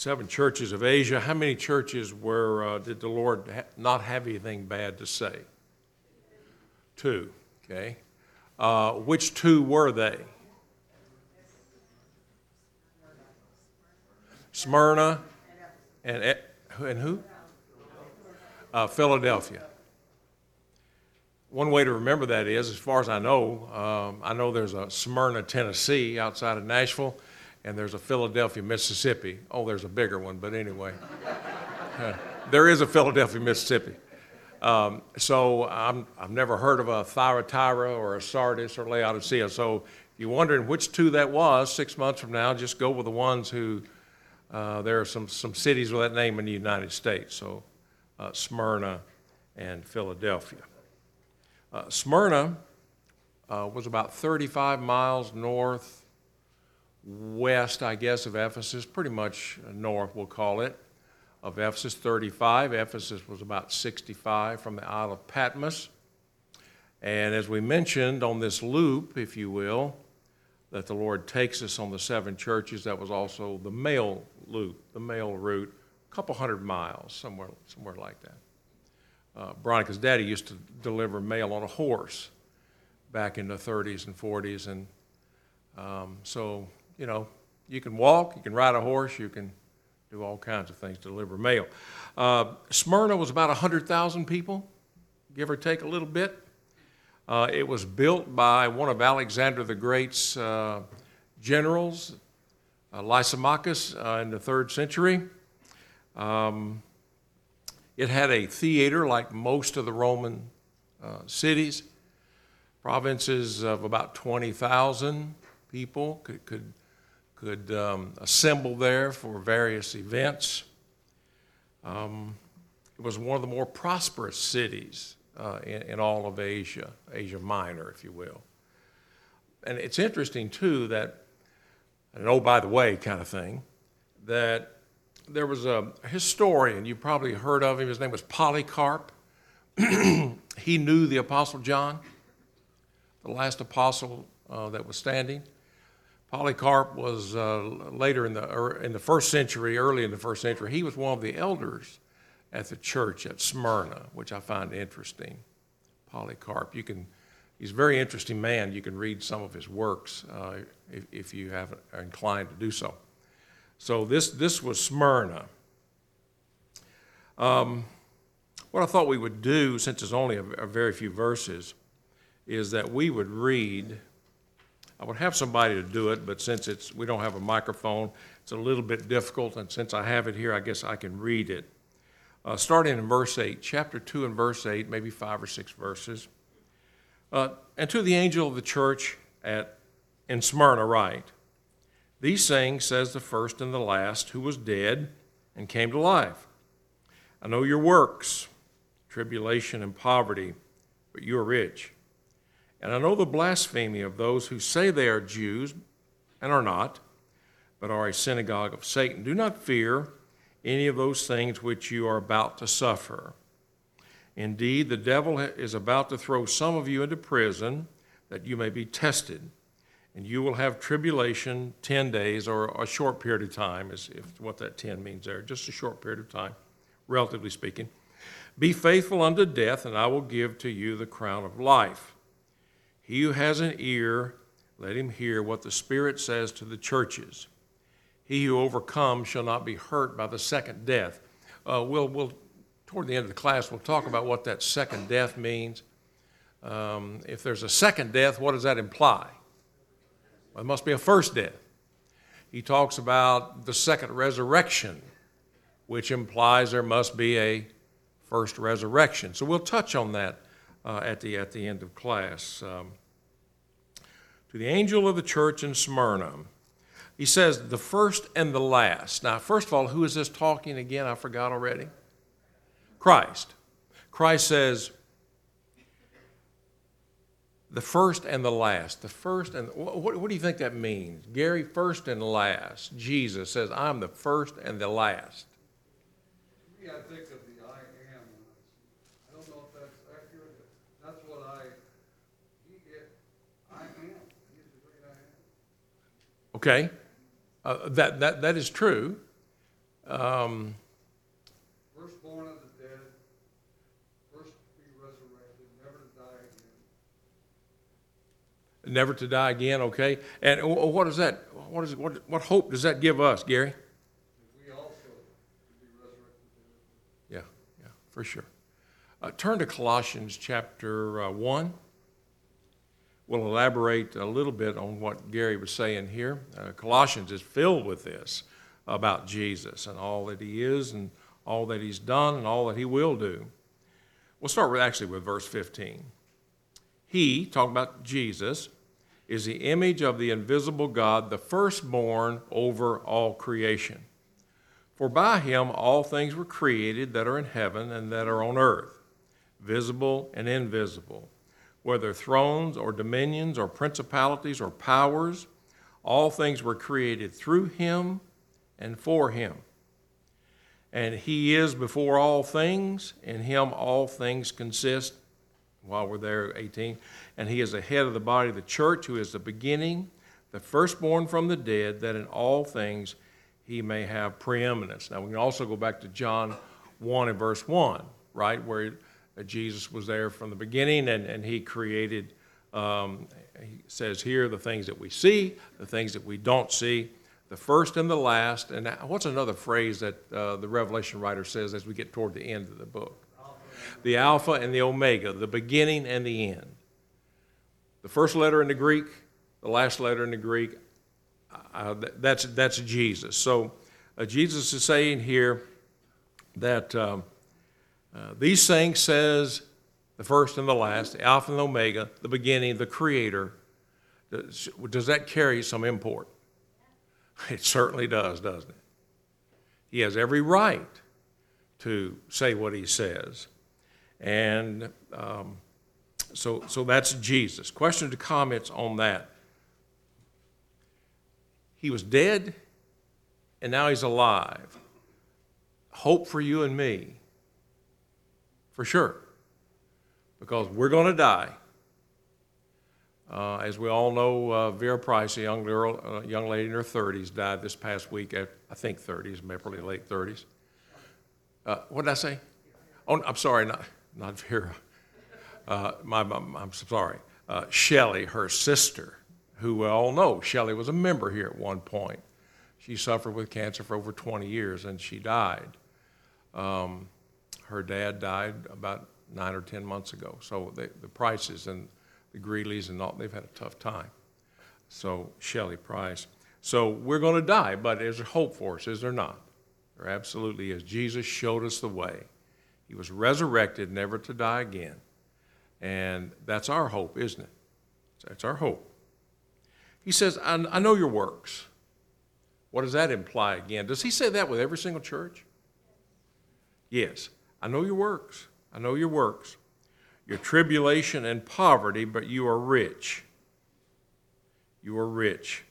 seven churches of Asia. How many churches were uh, did the Lord ha- not have anything bad to say? Two. Okay. Uh, which two were they? Smyrna and and who? Uh, Philadelphia. One way to remember that is, as far as I know, um, I know there's a Smyrna, Tennessee, outside of Nashville, and there's a Philadelphia, Mississippi. Oh, there's a bigger one, but anyway, there is a Philadelphia, Mississippi. Um, so I'm, I've never heard of a Thyatira or a Sardis or Laodicea. So if you're wondering which two that was, six months from now, just go with the ones who. Uh, there are some, some cities with that name in the United States. So uh, Smyrna and Philadelphia. Uh, Smyrna uh, was about 35 miles north west, I guess, of Ephesus, pretty much north, we'll call it, of Ephesus, 35. Ephesus was about 65 from the Isle of Patmos. And as we mentioned on this loop, if you will, that the Lord takes us on the seven churches, that was also the mail loop, the mail route, a couple hundred miles, somewhere, somewhere like that. Uh, Veronica's daddy used to deliver mail on a horse back in the 30s and 40s, and um, so you know you can walk, you can ride a horse, you can do all kinds of things to deliver mail. Uh, Smyrna was about 100,000 people, give or take a little bit. Uh, it was built by one of Alexander the Great's uh, generals, uh, Lysimachus, uh, in the third century. Um, it had a theater like most of the Roman uh, cities, provinces of about 20,000 people could, could, could um, assemble there for various events. Um, it was one of the more prosperous cities uh, in, in all of Asia, Asia Minor, if you will. And it's interesting, too, that, and oh, by the way, kind of thing, that there was a historian, you probably heard of him, his name was Polycarp. he knew the Apostle John, the last apostle uh, that was standing. Polycarp was uh, later in the, er, in the first century, early in the first century, he was one of the elders at the church at Smyrna, which I find interesting. Polycarp, you can, he's a very interesting man. You can read some of his works uh, if, if you have, are inclined to do so. So this, this was Smyrna. Um, what I thought we would do, since it's only a, a very few verses, is that we would read. I would have somebody to do it, but since it's we don't have a microphone, it's a little bit difficult. And since I have it here, I guess I can read it. Uh, starting in verse 8, chapter 2 and verse 8, maybe five or six verses. Uh, and to the angel of the church at, in Smyrna, write These things says the first and the last, who was dead and came to life. I know your works, tribulation and poverty, but you are rich. And I know the blasphemy of those who say they are Jews and are not, but are a synagogue of Satan. Do not fear any of those things which you are about to suffer. Indeed, the devil is about to throw some of you into prison that you may be tested, and you will have tribulation 10 days or a short period of time, is if what that 10 means there, just a short period of time, relatively speaking. Be faithful unto death, and I will give to you the crown of life. He who has an ear, let him hear what the Spirit says to the churches. He who overcomes shall not be hurt by the second death. Uh, we'll, we'll, toward the end of the class, we'll talk about what that second death means. Um, if there's a second death, what does that imply? Well, it must be a first death. He talks about the second resurrection, which implies there must be a first resurrection. So we'll touch on that uh, at, the, at the end of class. Um, to the angel of the church in Smyrna, he says, the first and the last. Now, first of all, who is this talking again? I forgot already. Christ. Christ says, the first and the last. The first and what, what do you think that means? Gary, first and last. Jesus says, I'm the first and the last. Yeah, I think of the I am. I don't know if that's accurate. That's what I, he, it, I am. He's the great I am. Okay? Uh, that, that, that is true. Um, Firstborn of the dead, first to be resurrected, never to die again. never to die again, okay? And wh- what is that? What, is, what, what hope does that give us, Gary? We also be resurrected. Yeah, yeah, for sure. Uh, turn to Colossians chapter uh, 1. We'll elaborate a little bit on what Gary was saying here. Uh, Colossians is filled with this about Jesus and all that he is and all that he's done and all that he will do. We'll start with actually with verse 15. He, talking about Jesus, is the image of the invisible God, the firstborn over all creation. For by him all things were created that are in heaven and that are on earth, visible and invisible, whether thrones or dominions or principalities or powers, all things were created through him and for him. And he is before all things, in him all things consist. While we're there, 18. And he is the head of the body of the church, who is the beginning, the firstborn from the dead, that in all things he may have preeminence. Now, we can also go back to John 1 and verse 1, right, where Jesus was there from the beginning and, and he created, um, he says here, the things that we see, the things that we don't see, the first and the last. And what's another phrase that uh, the Revelation writer says as we get toward the end of the book? The Alpha and the Omega, the beginning and the end. The first letter in the Greek, the last letter in the Greek, uh, that's, that's Jesus. So uh, Jesus is saying here that um, uh, these things says the first and the last, the Alpha and the Omega, the beginning, the Creator. Does, does that carry some import? It certainly does, doesn't it? He has every right to say what he says. And um, so, so that's Jesus. Questions or comments on that? He was dead, and now he's alive. Hope for you and me, for sure, because we're going to die. Uh, as we all know, uh, Vera Price, a young girl, a young lady in her 30s, died this past week. At, I think 30s, maybe probably late 30s. Uh, what did I say? Oh, I'm sorry, not not Vera. Uh, my, my, I'm sorry. Uh, Shelley, her sister, who we all know, Shelley was a member here at one point. She suffered with cancer for over 20 years and she died. Um, her dad died about nine or 10 months ago. So they, the Prices and the Greeleys and all, they've had a tough time. So Shelley Price. So we're going to die, but is there hope for us? Is there not? There absolutely is. Jesus showed us the way. He was resurrected, never to die again. And that's our hope, isn't it? That's our hope. He says, I, I know your works. What does that imply again? Does he say that with every single church? Yes. I know your works. I know your works. Your tribulation and poverty, but you are rich. You are rich.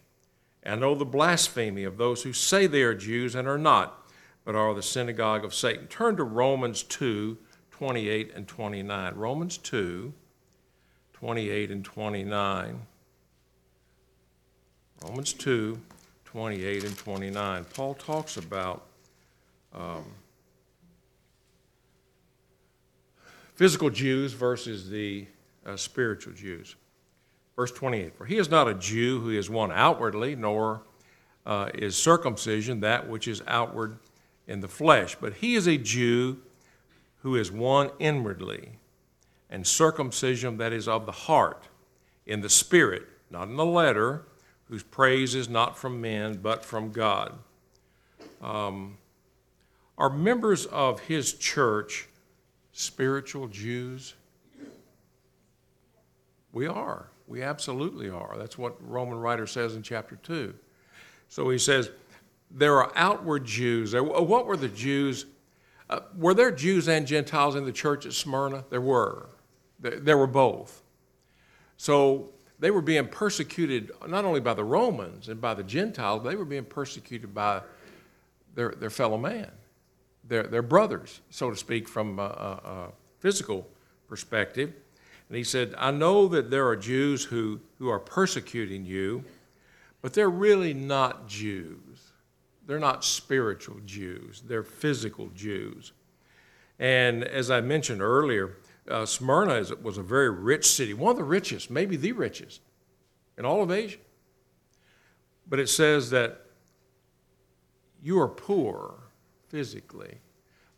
I know the blasphemy of those who say they are Jews and are not, but are the synagogue of Satan. Turn to Romans 2 28 and 29. Romans 2 28 and 29. Romans 2 28 and 29. Paul talks about um, physical Jews versus the uh, spiritual Jews. Verse 28 For he is not a Jew who is one outwardly, nor uh, is circumcision that which is outward in the flesh, but he is a Jew who is one inwardly, and circumcision that is of the heart, in the spirit, not in the letter, whose praise is not from men, but from God. Um, are members of his church spiritual Jews? We are. We absolutely are. That's what Roman writer says in chapter 2. So he says, there are outward Jews. What were the Jews? Uh, were there Jews and Gentiles in the church at Smyrna? There were. There were both. So they were being persecuted not only by the Romans and by the Gentiles, they were being persecuted by their, their fellow man, their, their brothers, so to speak, from a, a, a physical perspective. And he said, I know that there are Jews who, who are persecuting you, but they're really not Jews They're not spiritual Jews, they're physical Jews. And as I mentioned earlier, uh, Smyrna is, was a very rich city, one of the richest, maybe the richest in all of Asia. But it says that you are poor physically,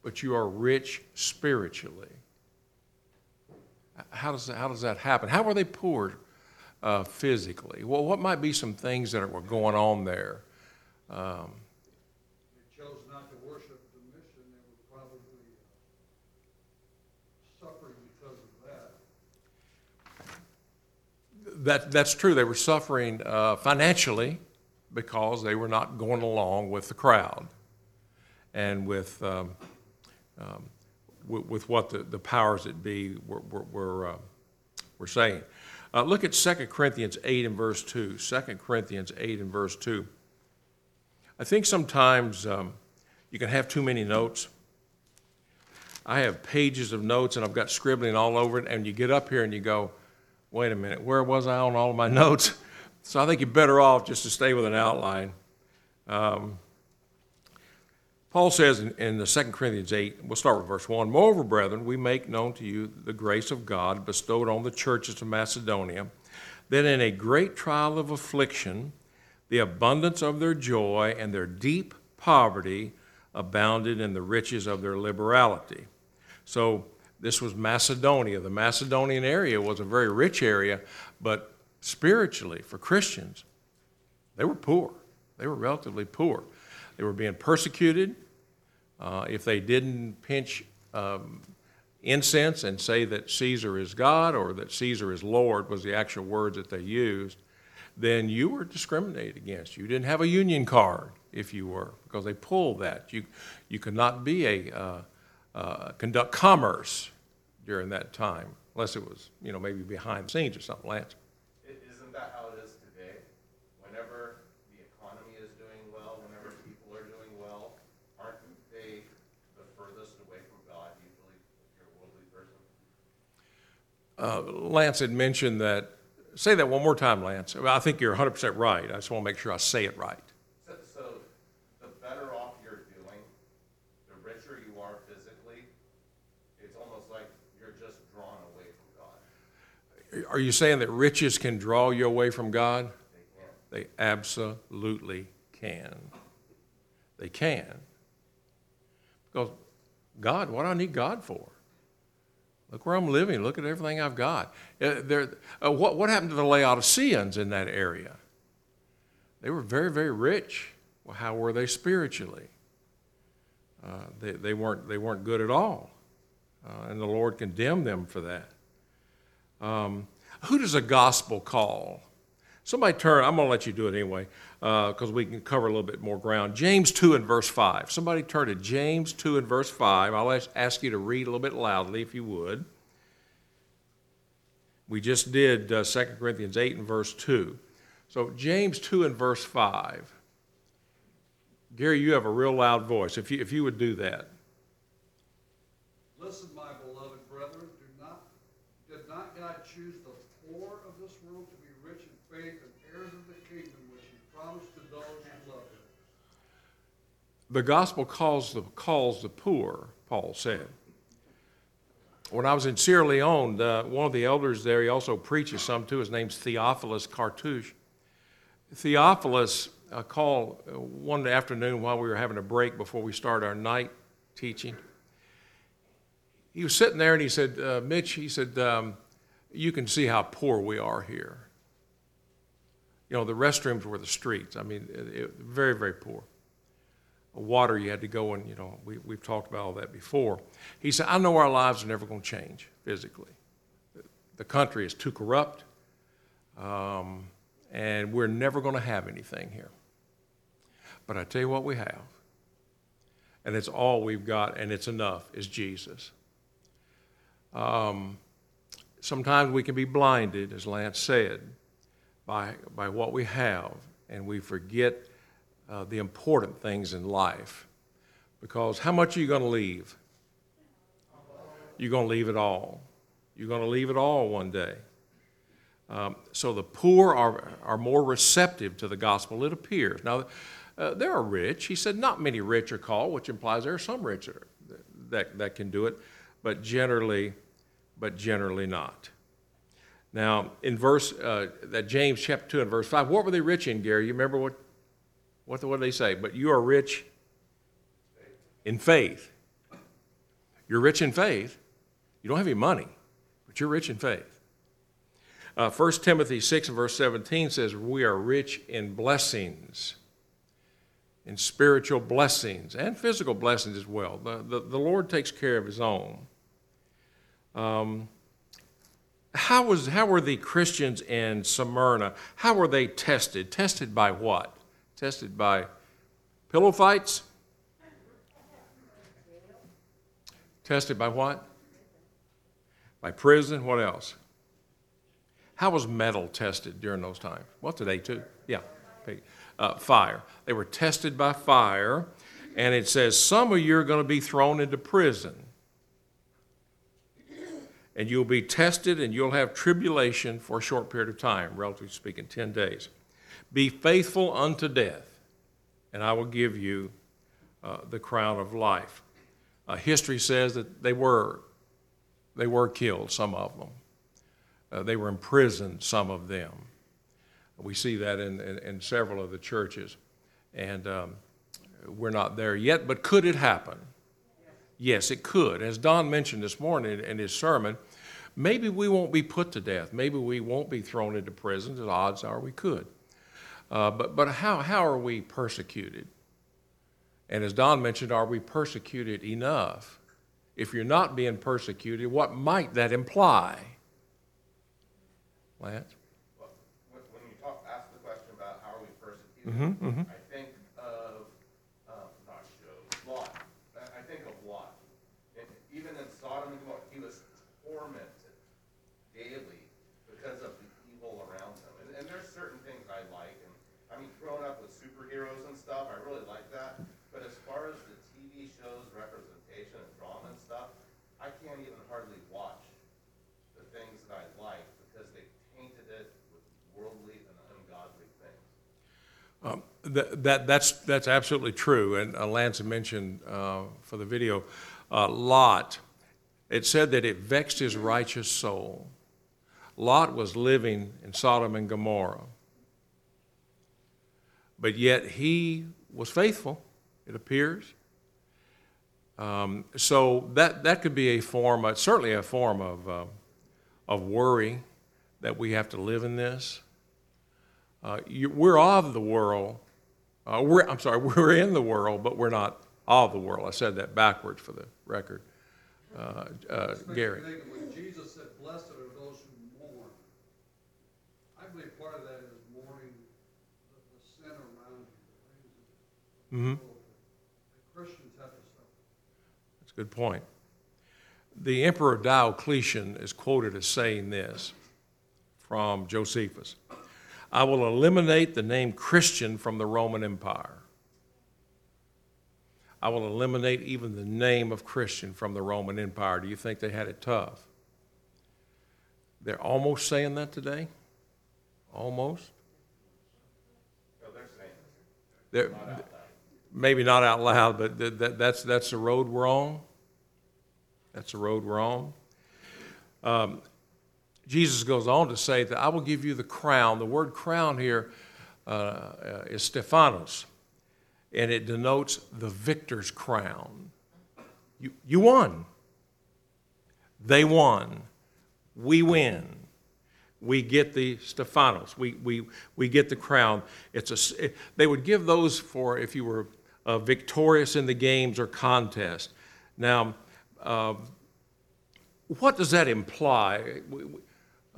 but you are rich spiritually. How does that, how does that happen? How were they poor uh, physically? Well, what might be some things that were going on there? Um, They chose not to worship the mission, they were probably uh, suffering because of that. that, that's true. They were suffering uh, financially because they were not going along with the crowd and with, um, um, with, with what the, the powers that be were, were, were, uh, were saying. Uh, look at 2 Corinthians 8 and verse 2. 2 Corinthians 8 and verse 2. I think sometimes um, you can have too many notes. I have pages of notes and I've got scribbling all over it, and you get up here and you go, wait a minute, where was I on all of my notes? So I think you're better off just to stay with an outline. Um, Paul says in, in the 2 Corinthians 8, we'll start with verse 1 Moreover, brethren, we make known to you the grace of God bestowed on the churches of Macedonia, that in a great trial of affliction, the abundance of their joy and their deep poverty abounded in the riches of their liberality. So this was Macedonia. The Macedonian area was a very rich area, but spiritually, for Christians, they were poor. They were relatively poor. They were being persecuted. Uh, if they didn't pinch um, incense and say that Caesar is God or that Caesar is Lord, was the actual words that they used, then you were discriminated against. You didn't have a union card if you were, because they pulled that. You, you could not be a uh, uh, conduct commerce during that time, unless it was, you know, maybe behind the scenes or something, Lance. I- Isn't that how it is today? Whenever the economy is doing well, whenever people are doing well, aren't they the furthest away from God usually, if you're a worldly person? Uh, Lance had mentioned that, say that one more time, Lance. I think you're 100% right. I just want to make sure I say it right. So, so the better off you're doing, the richer you are physically, it's almost like you're just drawn away from God. Are you saying that riches can draw you away from God? They can't. They absolutely can. They can. Because God, what do I need God for? Look where I'm living. Look at everything I've got. Uh, there, uh, what, what happened to the Laodiceans in that area? They were very, very rich. Well, how were they spiritually? Uh, they, they, weren't, they weren't good at all. Uh, and the Lord condemned them for that. Um, who does the gospel call? Somebody turn, I'm going to let you do it anyway, because we can cover a little bit more ground. James 2 and verse 5. Somebody turn to James 2 and verse 5. I'll ask, ask you to read a little bit loudly if you would. We just did uh, 2 Corinthians 8 and verse 2. So, James 2 and verse 5. Gary, you have a real loud voice. If you, if you would do that. Listen, my beloved brethren, do not, did not God choose the poor of this world to be rich in faith and heirs of the kingdom which he promised to those who love him? The gospel calls the, calls the poor, Paul said. When I was in Sierra Leone, uh, one of the elders there, he also preaches some too. His name's Theophilus Cartouche. Theophilus uh, called uh, one afternoon while we were having a break before we started our night teaching. He was sitting there and he said, uh, Mitch, he said, um, you can see how poor we are here. You know, the restrooms were the streets. I mean, it, it, very, very poor water you had to go and you know we, we've talked about all that before. He said i know our lives are never going to change physically. The country is too corrupt um, and we're never going to have anything here. But i tell you what we have and it's all we've got and it's enough is jesus. Um, sometimes we can be blinded as lance said by, by what we have and we forget uh, the important things in life. Because how much are you going to leave? You're going to leave it all. You're going to leave it all one day. Um, so the poor are, are more receptive to the gospel, it appears. Now, Uh, there are rich. He said, not many rich are called, which implies there are some rich that, that, that can do it, but generally, but generally not. Now, in verse, uh, that James chapter 2 and verse 5, what were they rich in, Gary? You remember what, what, what did they say? But you are rich in faith. You're rich in faith. You don't have any money, but you're rich in faith. Uh, 1 Timothy 6 and verse 17 says, We are rich in blessings, in spiritual blessings, and physical blessings as well. The, the, the Lord takes care of his own. Um, how, was, how were the Christians in Smyrna? How were they tested? Tested by what? Tested by pillow fights? Tested by what? By prison? What else? How was metal tested during those times? Well, today too. Yeah. Uh, fire. They were tested by fire, and it says some of you are going to be thrown into prison. And you'll be tested and you'll have tribulation for a short period of time, relatively speaking, 10 days. Be faithful unto death, and I will give you uh, the crown of life. Uh, history says that they were, they were killed, some of them. Uh, they were imprisoned, some of them. We see that in, in, in several of the churches. And um, we're not there yet, but could it happen? Yes, it could. As Don mentioned this morning in his sermon, maybe we won't be put to death. Maybe we won't be thrown into prison. The odds are we could. Uh, but but how, how are we persecuted? And as Don mentioned, are we persecuted enough? If you're not being persecuted, what might that imply? Lance? Well, When, you talk, ask the question about how are we persecuted, Mm-hmm, I think of, uh, not Job, Lot. I, I think of Lot. And even in Sodom and Gomorrah, he was tormented daily because of the evil around him. And, and there's certain things I like, and, I mean, growing up with superheroes and stuff, I really like that. But as far as the TV shows, representation and drama and stuff, I can't even hardly watch the things that I like because they tainted it with worldly and ungodly things. Um, That, that, that's, that's absolutely true, and uh, Lance mentioned uh, for the video, uh, Lot, it said that it vexed his righteous soul. Lot was living in Sodom and Gomorrah, but yet he was faithful, it appears. Um, So that, that could be a form, uh, certainly a form of, uh, of worry that we have to live in this. Uh, you, we're of the world. Uh, we're, I'm sorry, we're in the world, but we're not of the world. I said that backwards for the record. Uh, uh, Gary. when Jesus said, blessed are those who mourn. I believe part of that is mourning the, the sin around you, the things that Mhm. Christians have to suffer. That's a good point. The Emperor Diocletian is quoted as saying this from Josephus I will eliminate the name Christian from the Roman Empire. I will eliminate even the name of Christian from the Roman Empire. Do you think they had it tough? They're almost saying that today? Almost? They're maybe not out loud, but th- that, that's, that's the road we're on. That's the road we're on. Um, Jesus goes on to say that I will give you the crown. The word crown here uh, is Stephanos, and it denotes the victor's crown. You, you won. They won. We win we get the Stephanos, we, we, we get the crown. It's a, they would give those for if you were uh, victorious in the games or contest. Now, uh, what does that imply? We- we-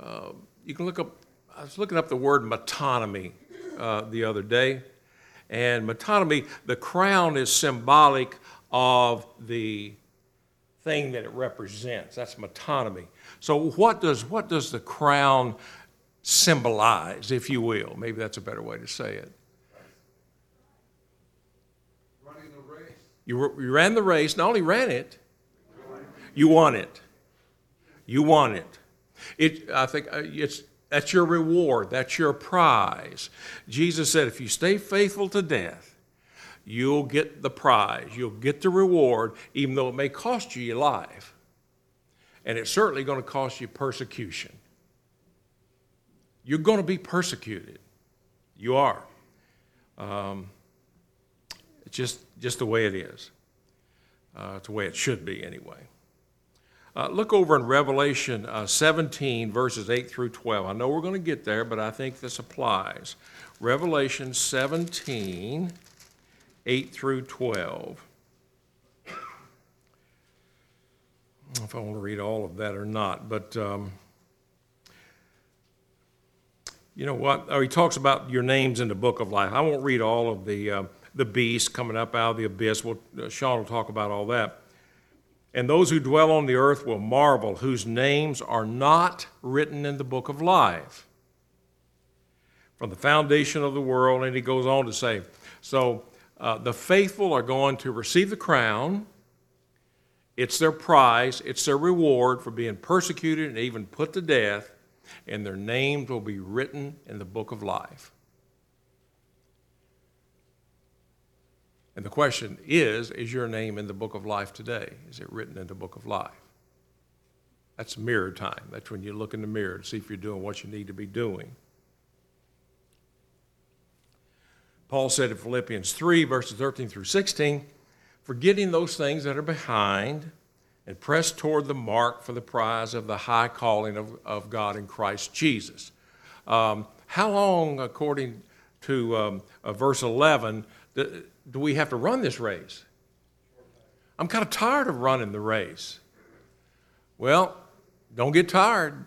uh, you can look up, I was looking up the word metonymy uh, the other day, and metonymy, the crown is symbolic of the thing that it represents. That's metonymy. So what does what does the crown symbolize, if you will? Maybe that's a better way to say it. Running the race, You, you ran the race, not only ran it, you won it. You won it. It I think uh, it's that's your reward, that's your prize. Jesus said if you stay faithful to death, you'll get the prize, you'll get the reward, even though it may cost you your life. And it's certainly going to cost you persecution. You're going to be persecuted. You are. Um, it's just, just the way it is. Uh, it's the way it should be, anyway. Uh, look over in Revelation uh, 17, verses 8 through 12. I know we're going to get there, but I think this applies. Revelation 17, 8 through 12. I don't know if I want to read all of that or not, but um, you know what? Oh, he talks about your names in the book of life. I won't read all of the, uh, the beast coming up out of the abyss. We'll, uh, Sean will talk about all that. And those who dwell on the earth will marvel, whose names are not written in the book of life from the foundation of the world. And he goes on to say, so uh, the faithful are going to receive the crown. It's their prize, it's their reward for being persecuted and even put to death, and their names will be written in the book of life. And the question is Is your name in the book of life today? Is it written in the book of life? That's mirror time. That's when you look in the mirror to see if you're doing what you need to be doing. Paul said in Philippians 3, verses 13 through 16, forgetting those things that are behind and press toward the mark for the prize of the high calling of, of God in Christ Jesus. Um, how long, according to um, uh, verse 11, do, do we have to run this race? I'm kind of tired of running the race. Well, don't get tired.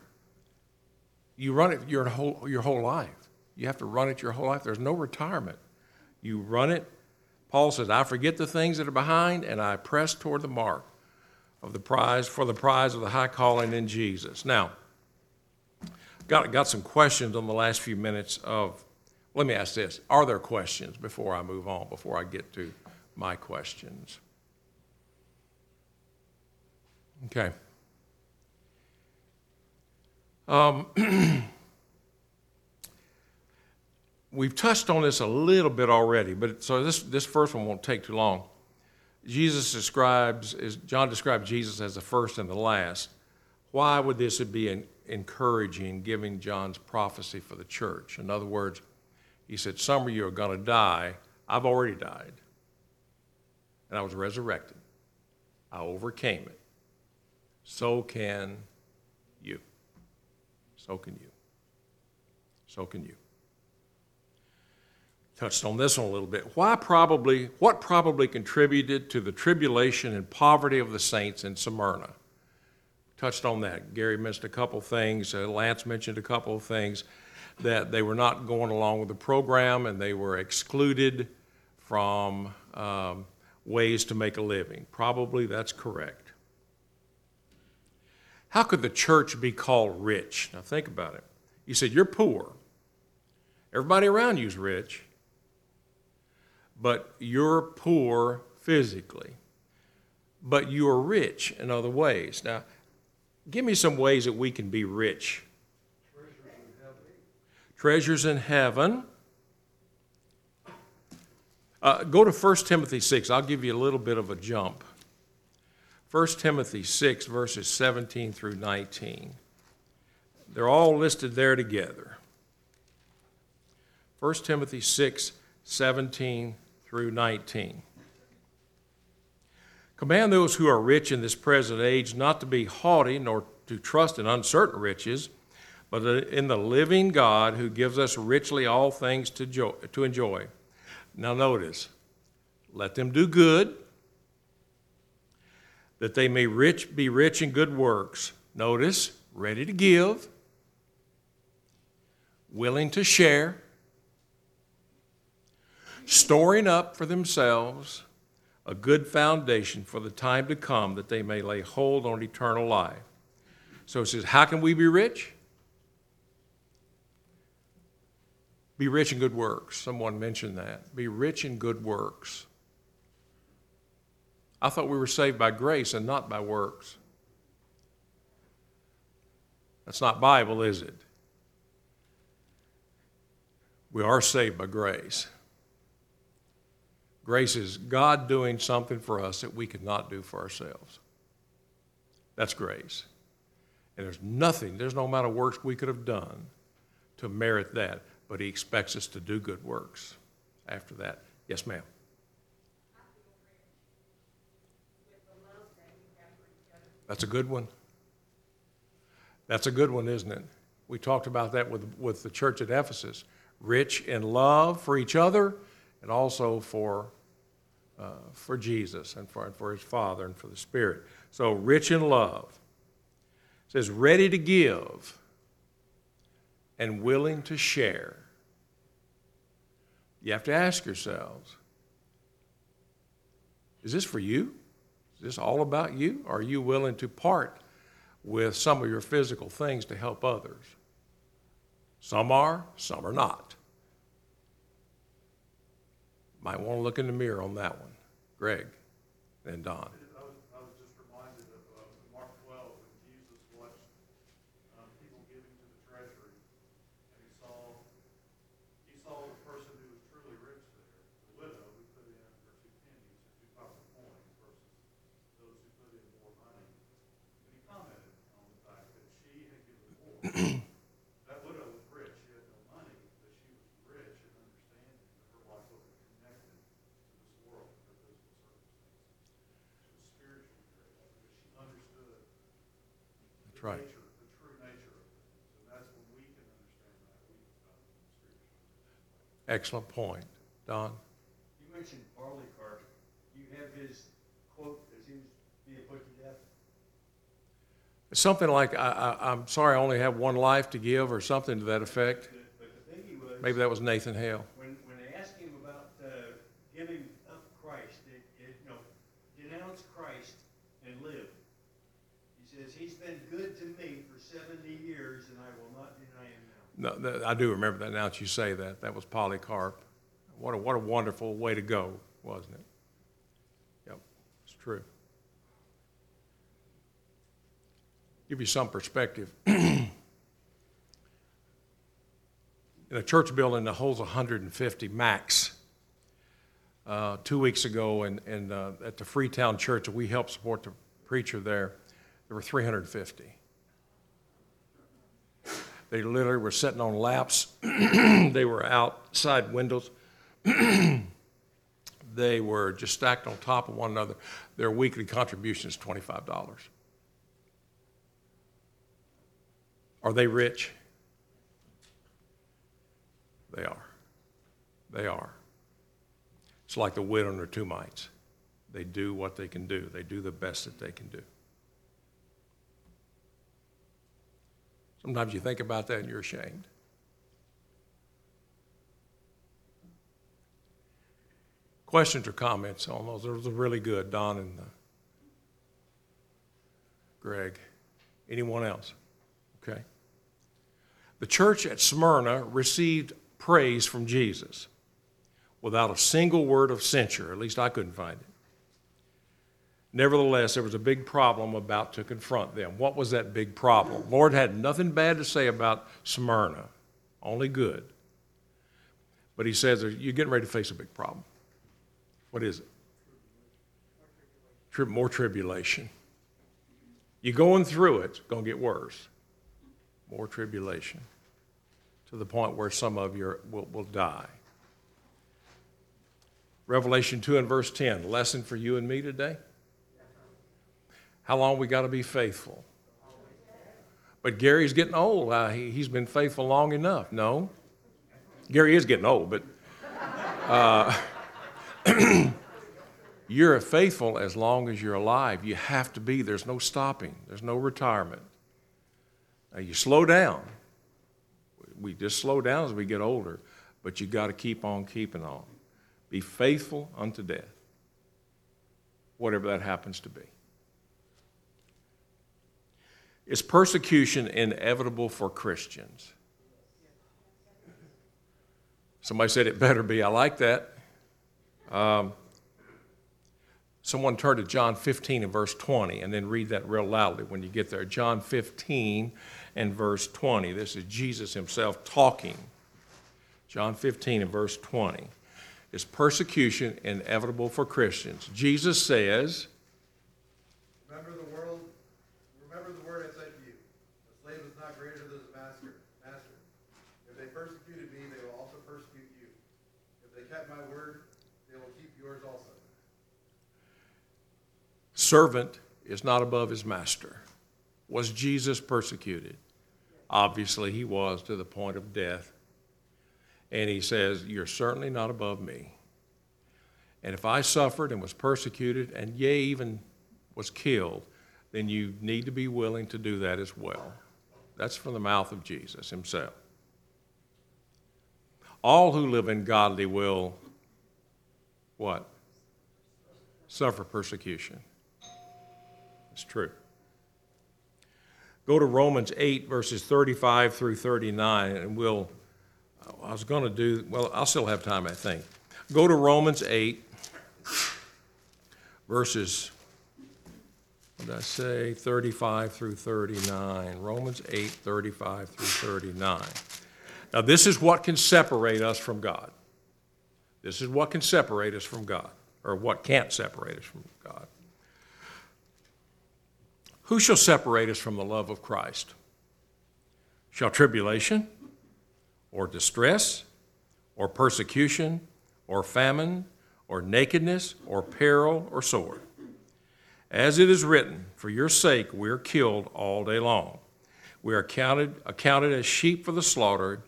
You run it your whole, your whole life. You have to run it your whole life. There's no retirement. You run it. Paul says, I forget the things that are behind and I press toward the mark of the prize for the prize of the high calling in Jesus. Now, got, got some questions on the last few minutes of, let me ask this. Are there questions before I move on, before I get to my questions? Okay. Um, we've touched on this a little bit already, but so this, this first one won't take too long. Jesus describes, is, John describes Jesus as the first and the last. Why would this be encouraging, giving John's prophecy for the church? In other words, he said, Some of you are going to die. I've already died. And I was resurrected. I overcame it. So can you. So can you. So can you touched on this one a little bit. Why probably, what probably contributed to the tribulation and poverty of the saints in Smyrna? Touched on that. Gary mentioned a couple things. Uh, Lance mentioned a couple of things that they were not going along with the program and they were excluded from um, ways to make a living. Probably that's correct. How could the church be called rich? Now think about it. You said you're poor. Everybody around you is rich but you're poor physically. But you are rich in other ways. Now, give me some ways that we can be rich. Treasures in heaven. Uh, go to 1 Timothy 6. I'll give you a little bit of a jump. 1 Timothy 6, verses 17 through 19. They're all listed there together. 1 Timothy 6, 17 through 19. Command those who are rich in this present age not to be haughty nor to trust in uncertain riches, but in the living God who gives us richly all things to, to enjoy. Now, notice, let them do good, that they may rich, be rich in good works. Notice, ready to give, willing to share storing up for themselves a good foundation for the time to come that they may lay hold on eternal life. So it says, How can we be rich? Be rich in good works. Someone mentioned that. Be rich in good works. I thought we were saved by grace and not by works. That's not Bible, is it? We are saved by grace. Grace is God doing something for us that we could not do for ourselves. That's grace. And there's nothing, there's no amount of works we could have done to merit that, but He expects us to do good works after that. Yes, ma'am. That's a good one. That's a good one, isn't it? We talked about that with, with the church at Ephesus. Rich in love for each other and also for, uh, for Jesus and for, and for his Father and for the Spirit. So, rich in love. It says, ready to give and willing to share. You have to ask yourselves is this for you? Is this all about you? Are you willing to part with some of your physical things to help others? Some are, some are not. Might want to look in the mirror on that one. Greg and Don. I was, I was just reminded of, uh, Mark twelve, when Jesus watched, um, people giving to the treasury, and he saw, he saw the person who was truly rich there, the widow who put in her two pennies or two copper coins versus those who put in more money. And he commented on the fact that she had given more. That widow was rich, she had no money, but she was rich in understanding that her life wasn't connected to this world, her physical circumstances. She was spiritually rich because she understood That's right. nature, the true nature of things. And that's when we can understand that, we become spiritually. Excellent point. Don? You mentioned Polycarp. You have his quote as he was being put to death. Something like, I, I, I'm sorry, I only have one life to give, or something to that effect. But but the thing he was, Maybe that was Nathan Hale. when, when they asked him about uh, giving up Christ, it, it, you know, denounce Christ and live. He says, he's been good to me for seventy years and I will not deny him now. No, I do remember that now that you say that. That was Polycarp. What a, what a wonderful way to go, wasn't it? Yep, it's true. Give you some perspective. In a church building that holds 150 max, uh, two weeks ago, and, and uh, at the Freetown Church, we helped support the preacher there, there were 350. They literally were sitting on laps. they were outside windows. they were just stacked on top of one another. Their weekly contribution is $25. Are they rich? They are. They are. It's like the widow and her two mites. They do what they can do, they do the best that they can do. Sometimes you think about that and you're ashamed. Questions or comments on those? Those are really good, Don and uh, Greg. Anyone else? Okay. The church at Smyrna received praise from Jesus without a single word of censure. At least I couldn't find it. Nevertheless, there was a big problem about to confront them. What was that big problem? Lord had nothing bad to say about Smyrna, only good. But he says you're getting ready to face a big problem. What is it? More tribulation. You're going through it, it's going to get worse. More tribulation to the point where some of you will, will die. Revelation 2 and verse 10, lesson for you and me today. How long we got to be faithful? But Gary's getting old. Uh, he, he's been faithful long enough. No. Gary is getting old, but uh, you're faithful as long as you're alive. You have to be. There's no stopping, there's no retirement. Now, you slow down. We just slow down as we get older, but you got to keep on keeping on. Be faithful unto death, whatever that happens to be. Is persecution inevitable for Christians? Somebody said it better be. I like that. Um, someone turn to John 15 and verse 20 and then read that real loudly when you get there. John 15 and verse 20. This is Jesus himself talking. John 15 and verse 20. is persecution inevitable for Christians. Jesus says, Remember the world, remember the word I said to you. A slave is not greater than his master, master. If they persecuted me, they will also persecute you. If they kept my word, they will keep yours also. Servant is not above his master. Was Jesus persecuted? Obviously, he was to the point of death. And he says, You're certainly not above me. And if I suffered and was persecuted, and yea, even was killed, then you need to be willing to do that as well. That's from the mouth of Jesus himself. All who live in godly will, what? Suffer persecution. It's true. Go to Romans 8, verses 35 through 39, and we'll, I was going to do, well, I'll still have time, I think. Go to Romans 8, verses, what did I say, 35 through 39. Romans 8, 35 through 39. Now, this is what can separate us from God. This is what can separate us from God, or what can't separate us from God. Who shall separate us from the love of Christ? Shall tribulation, or distress, or persecution, or famine, or nakedness, or peril, or sword? As it is written, For your sake we are killed all day long. We are counted, accounted as sheep for the slaughter.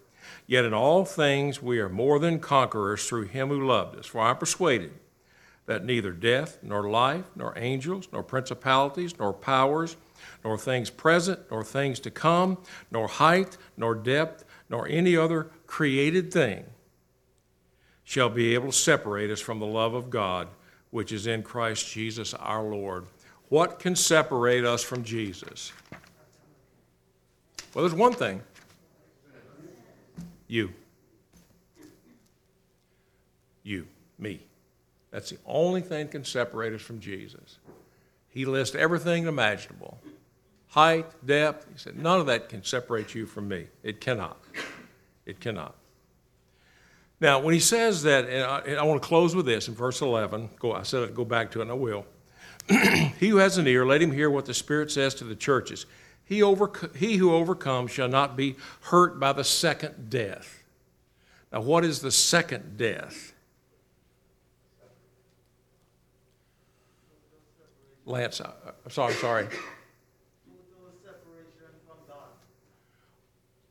Yet in all things we are more than conquerors through him who loved us. For I am persuaded that neither death, nor life, nor angels, nor principalities, nor powers, nor things present, nor things to come, nor height, nor depth, nor any other created thing shall be able to separate us from the love of God which is in Christ Jesus our Lord. What can separate us from Jesus? Well, there's one thing you. You, me. That's the only thing that can separate us from Jesus. He lists everything imaginable height, depth. He said, none of that can separate you from me. It cannot. It cannot. Now, when he says that, and I, and I want to close with this in verse 11, go, I said I'd go back to it, and I will. he who has an ear, let him hear what the Spirit says to the churches. He, overco- he who overcomes shall not be hurt by the second death. Now, what is the second death? Lance, I- I'm sorry, I'm sorry.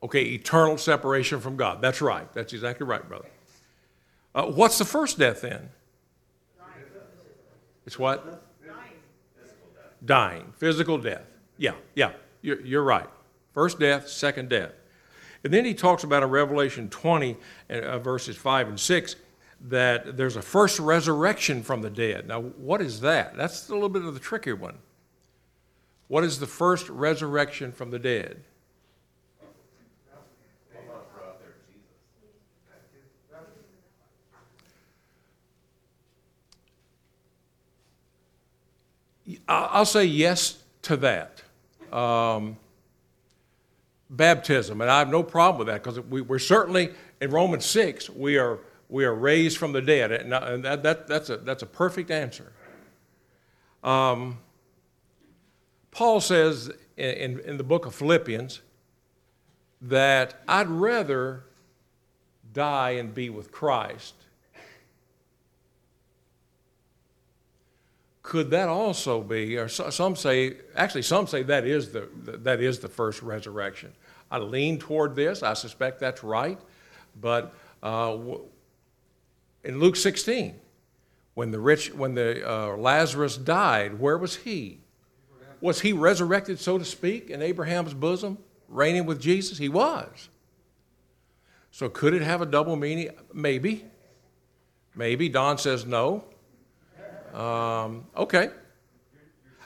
Okay, eternal separation from God. That's right. That's exactly right, brother. Uh, what's the first death then? It's what? Dying. Physical death. Yeah, yeah, you're, you're right. First death, second death. And then he talks about in Revelation 20, uh, verses 5 and 6, that there's a first resurrection from the dead. Now, what is that? That's a little bit of the tricky one. What is the first resurrection from the dead? I'll say yes to that. Um, baptism, and I have no problem with that because we, we're certainly in Romans six we are we are raised from the dead, and, that, that that's a that's a perfect answer. Um, Paul says in, in, the book of Philippians that I'd rather die and be with Christ could that also be, or some say, actually, some say that is the, that is the first resurrection. I lean toward this. I suspect that's right. But uh, in Luke 16, when the rich, when the uh, Lazarus died, where was he? Was he resurrected, so to speak, in Abraham's bosom, reigning with Jesus? He was. So could it have a double meaning? Maybe. Maybe. Don says no. Um, okay.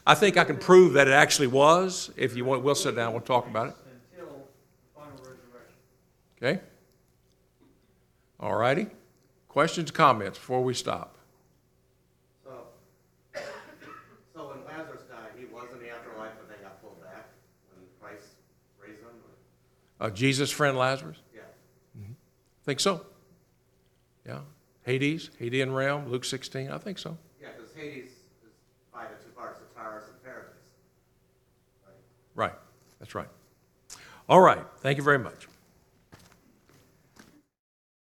I think I can prove that it actually was. If you want, we'll sit down, we'll talk about it. Until the final resurrection. Okay? All righty. Questions, comments before we stop? So, so when Lazarus died, he was in the afterlife and then got pulled back when Christ raised him? Uh, Jesus' friend Lazarus? Yeah. Think so? Yeah. Hades, Hadean realm, Luke 16, I think so. Yeah, because Hades is divided into two parts, Tartarus and Paradise. Right? Right, that's right. All right, thank you very much.